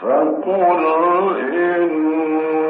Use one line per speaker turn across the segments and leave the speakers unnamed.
فقل إن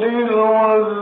للعذاب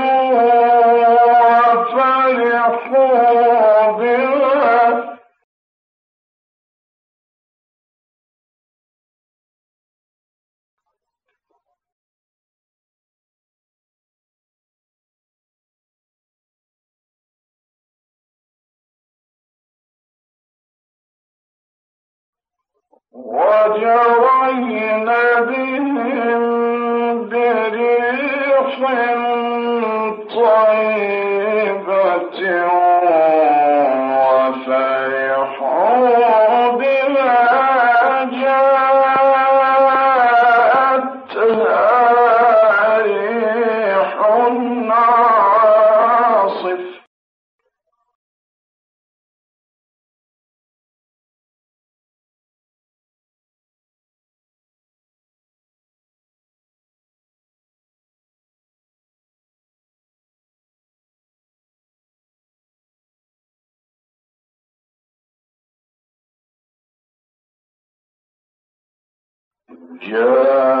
وجرينا بهم يَا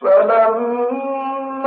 ثم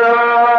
بهم بريق طيبة صِدْقٍ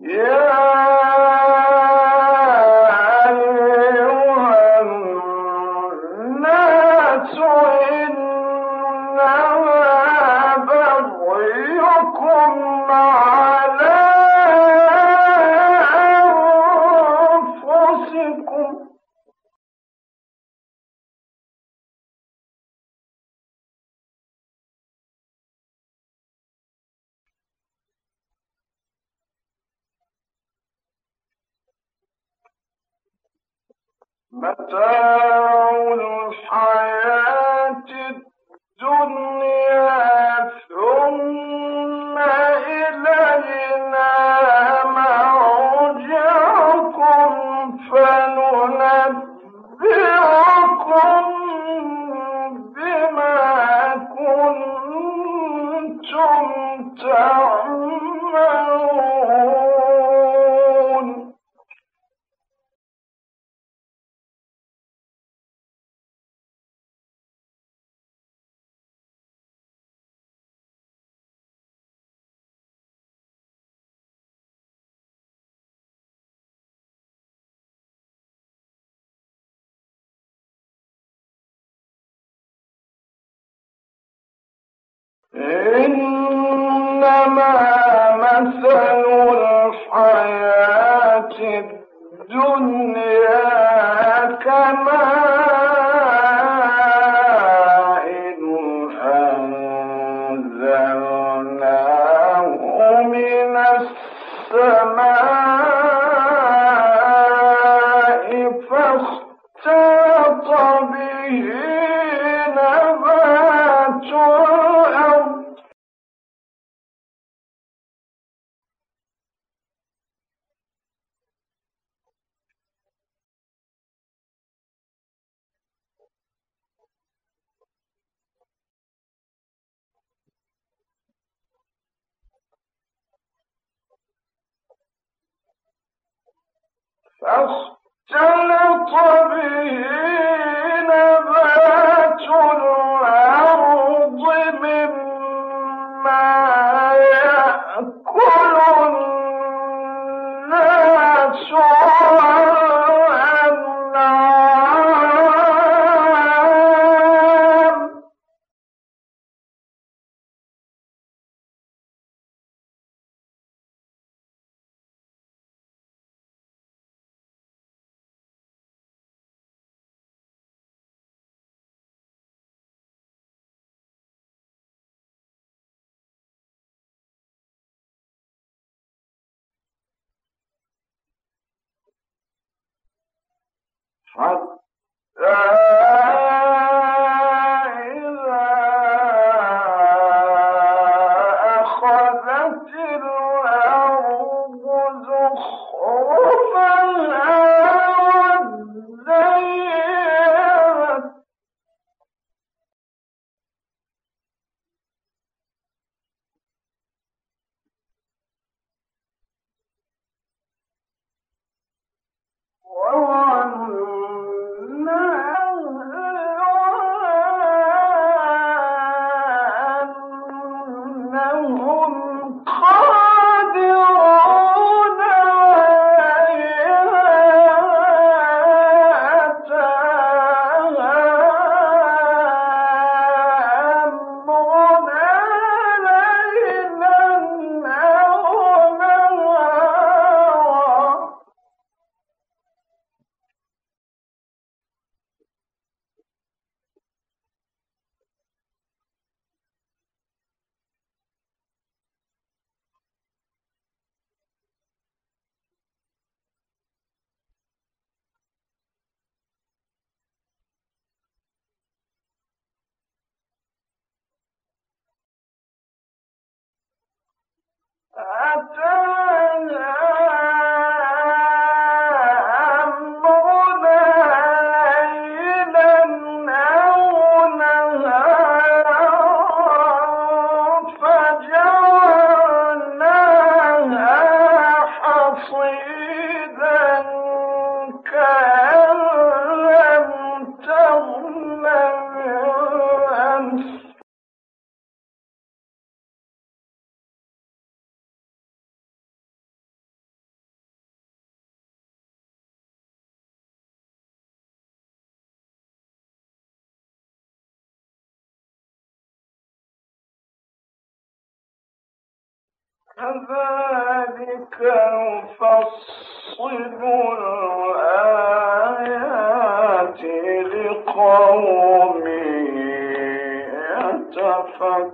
يا متاع الحياة. إنما مثل house حتى لقوم يتفكرون.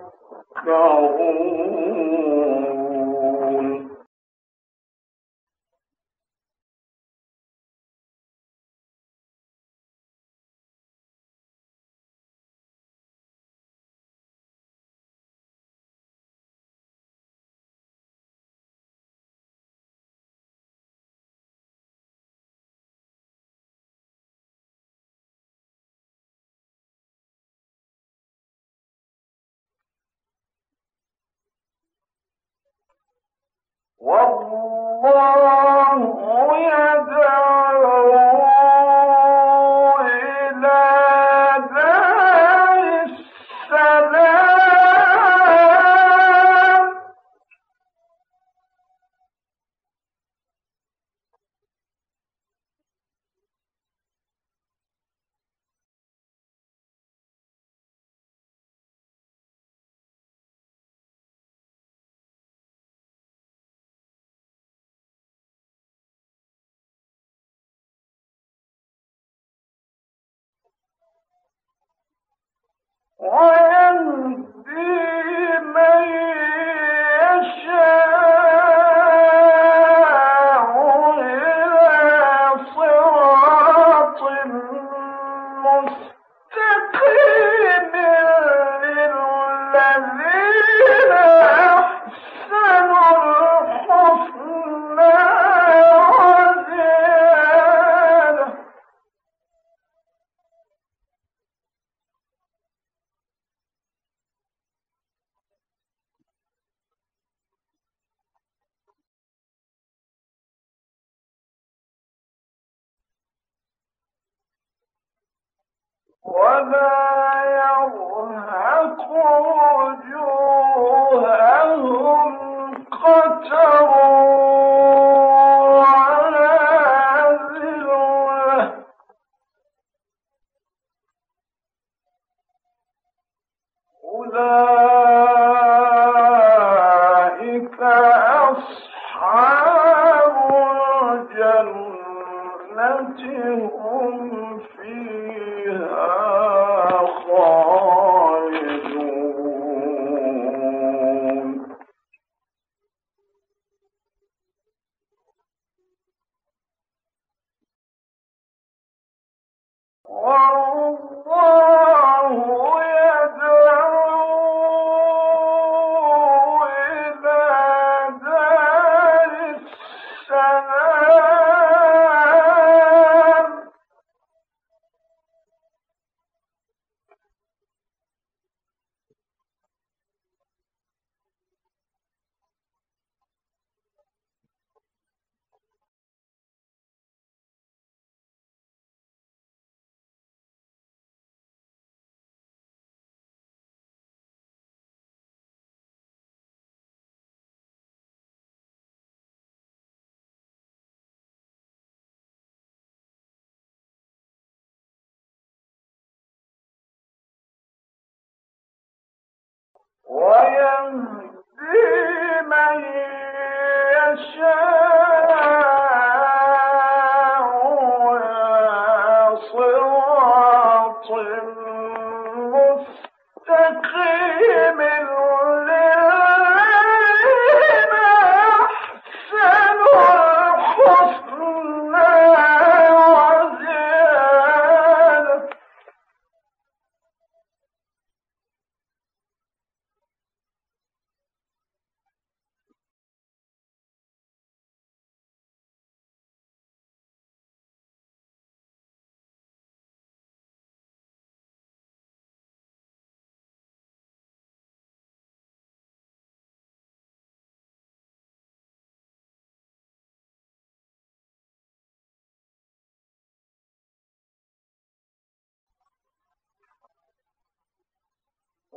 والله ويهدي وهم ويهدي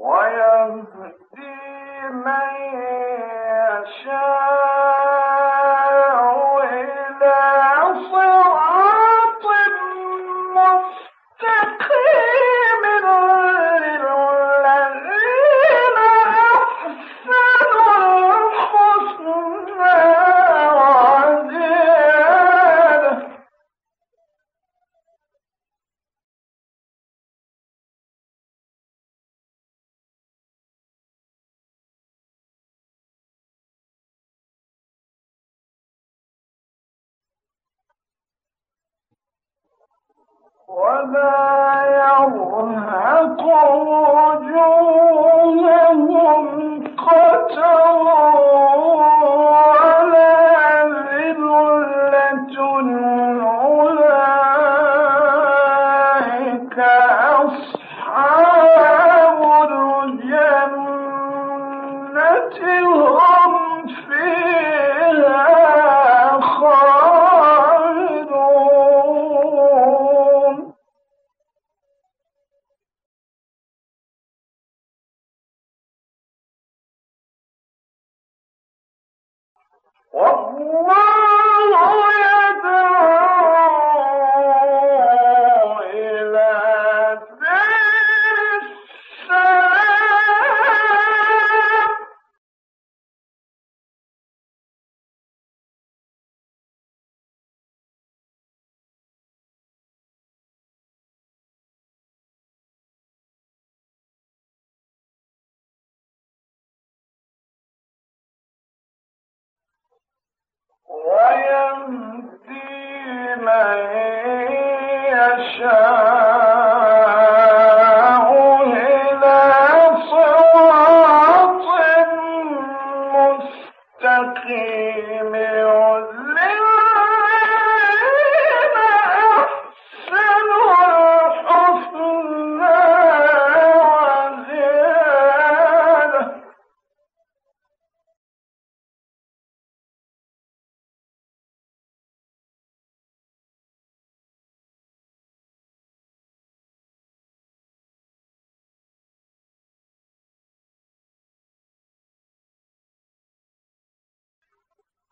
ولا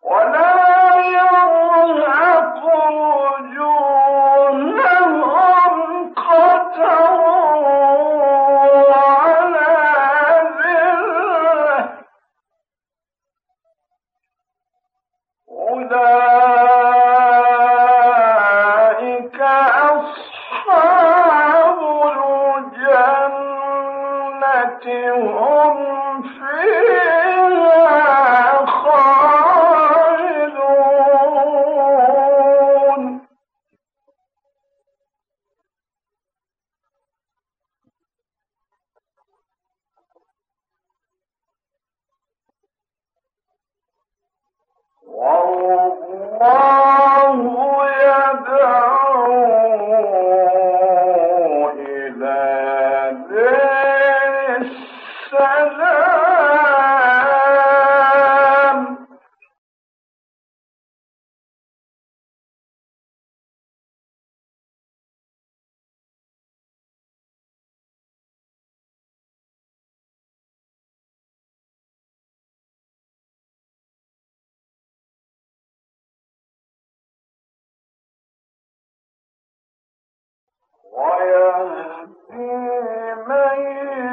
ولا ويهدي من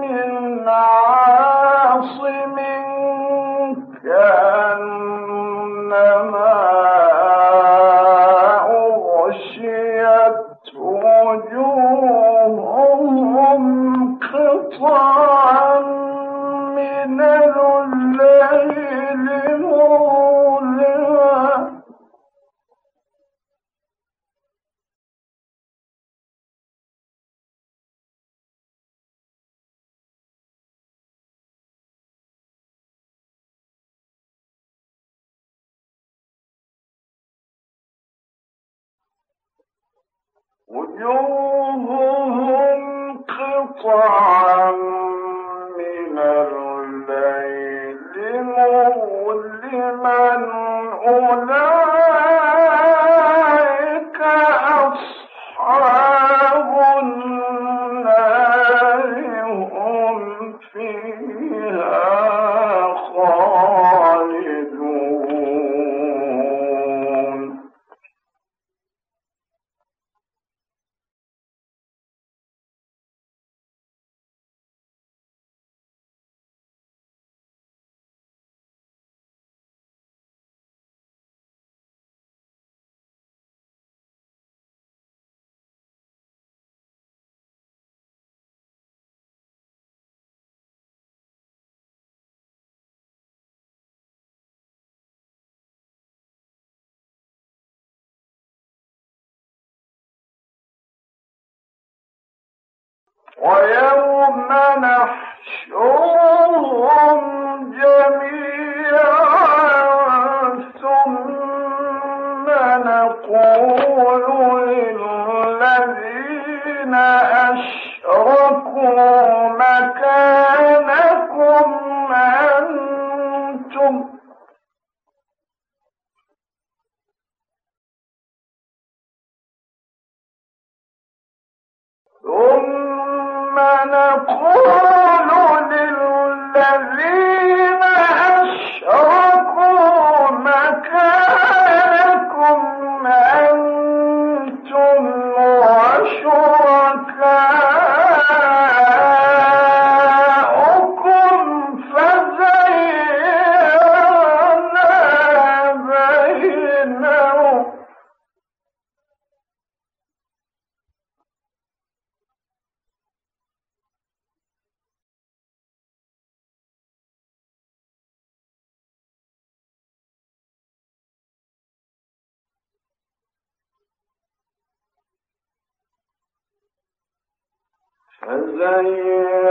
من عاصم وجوههم قطعا ويوم نحشرهم جميعا ثم نقول للذين أشركوا مكانكم مكانكم أنتم وشركاؤكم فزينا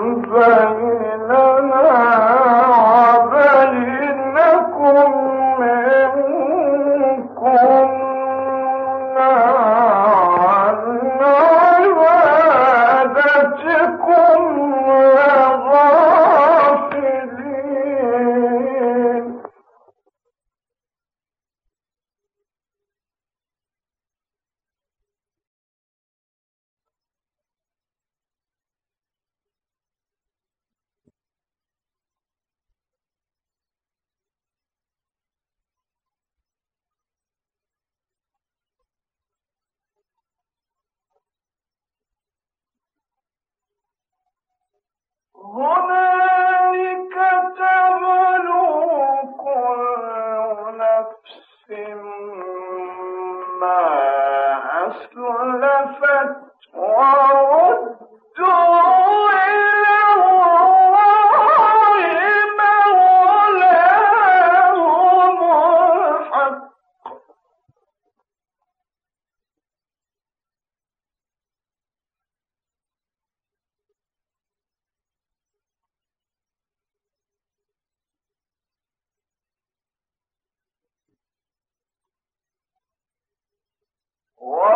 فيهما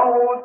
قل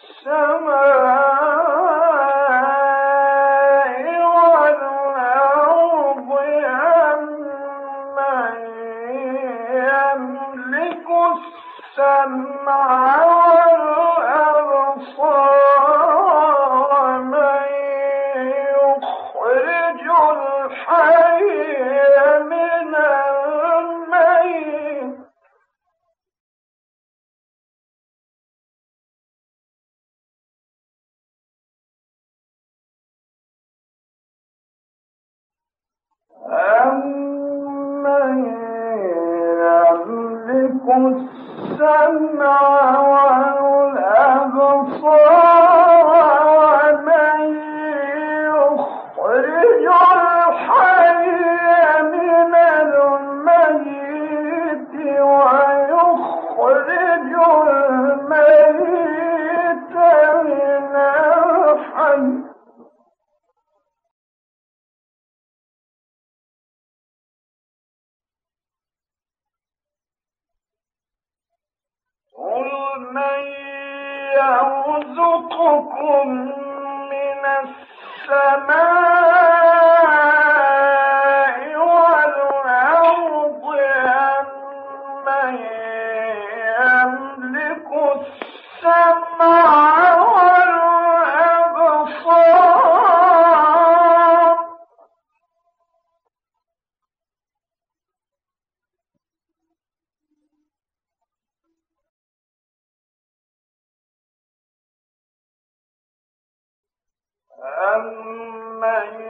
يرزقكم ومن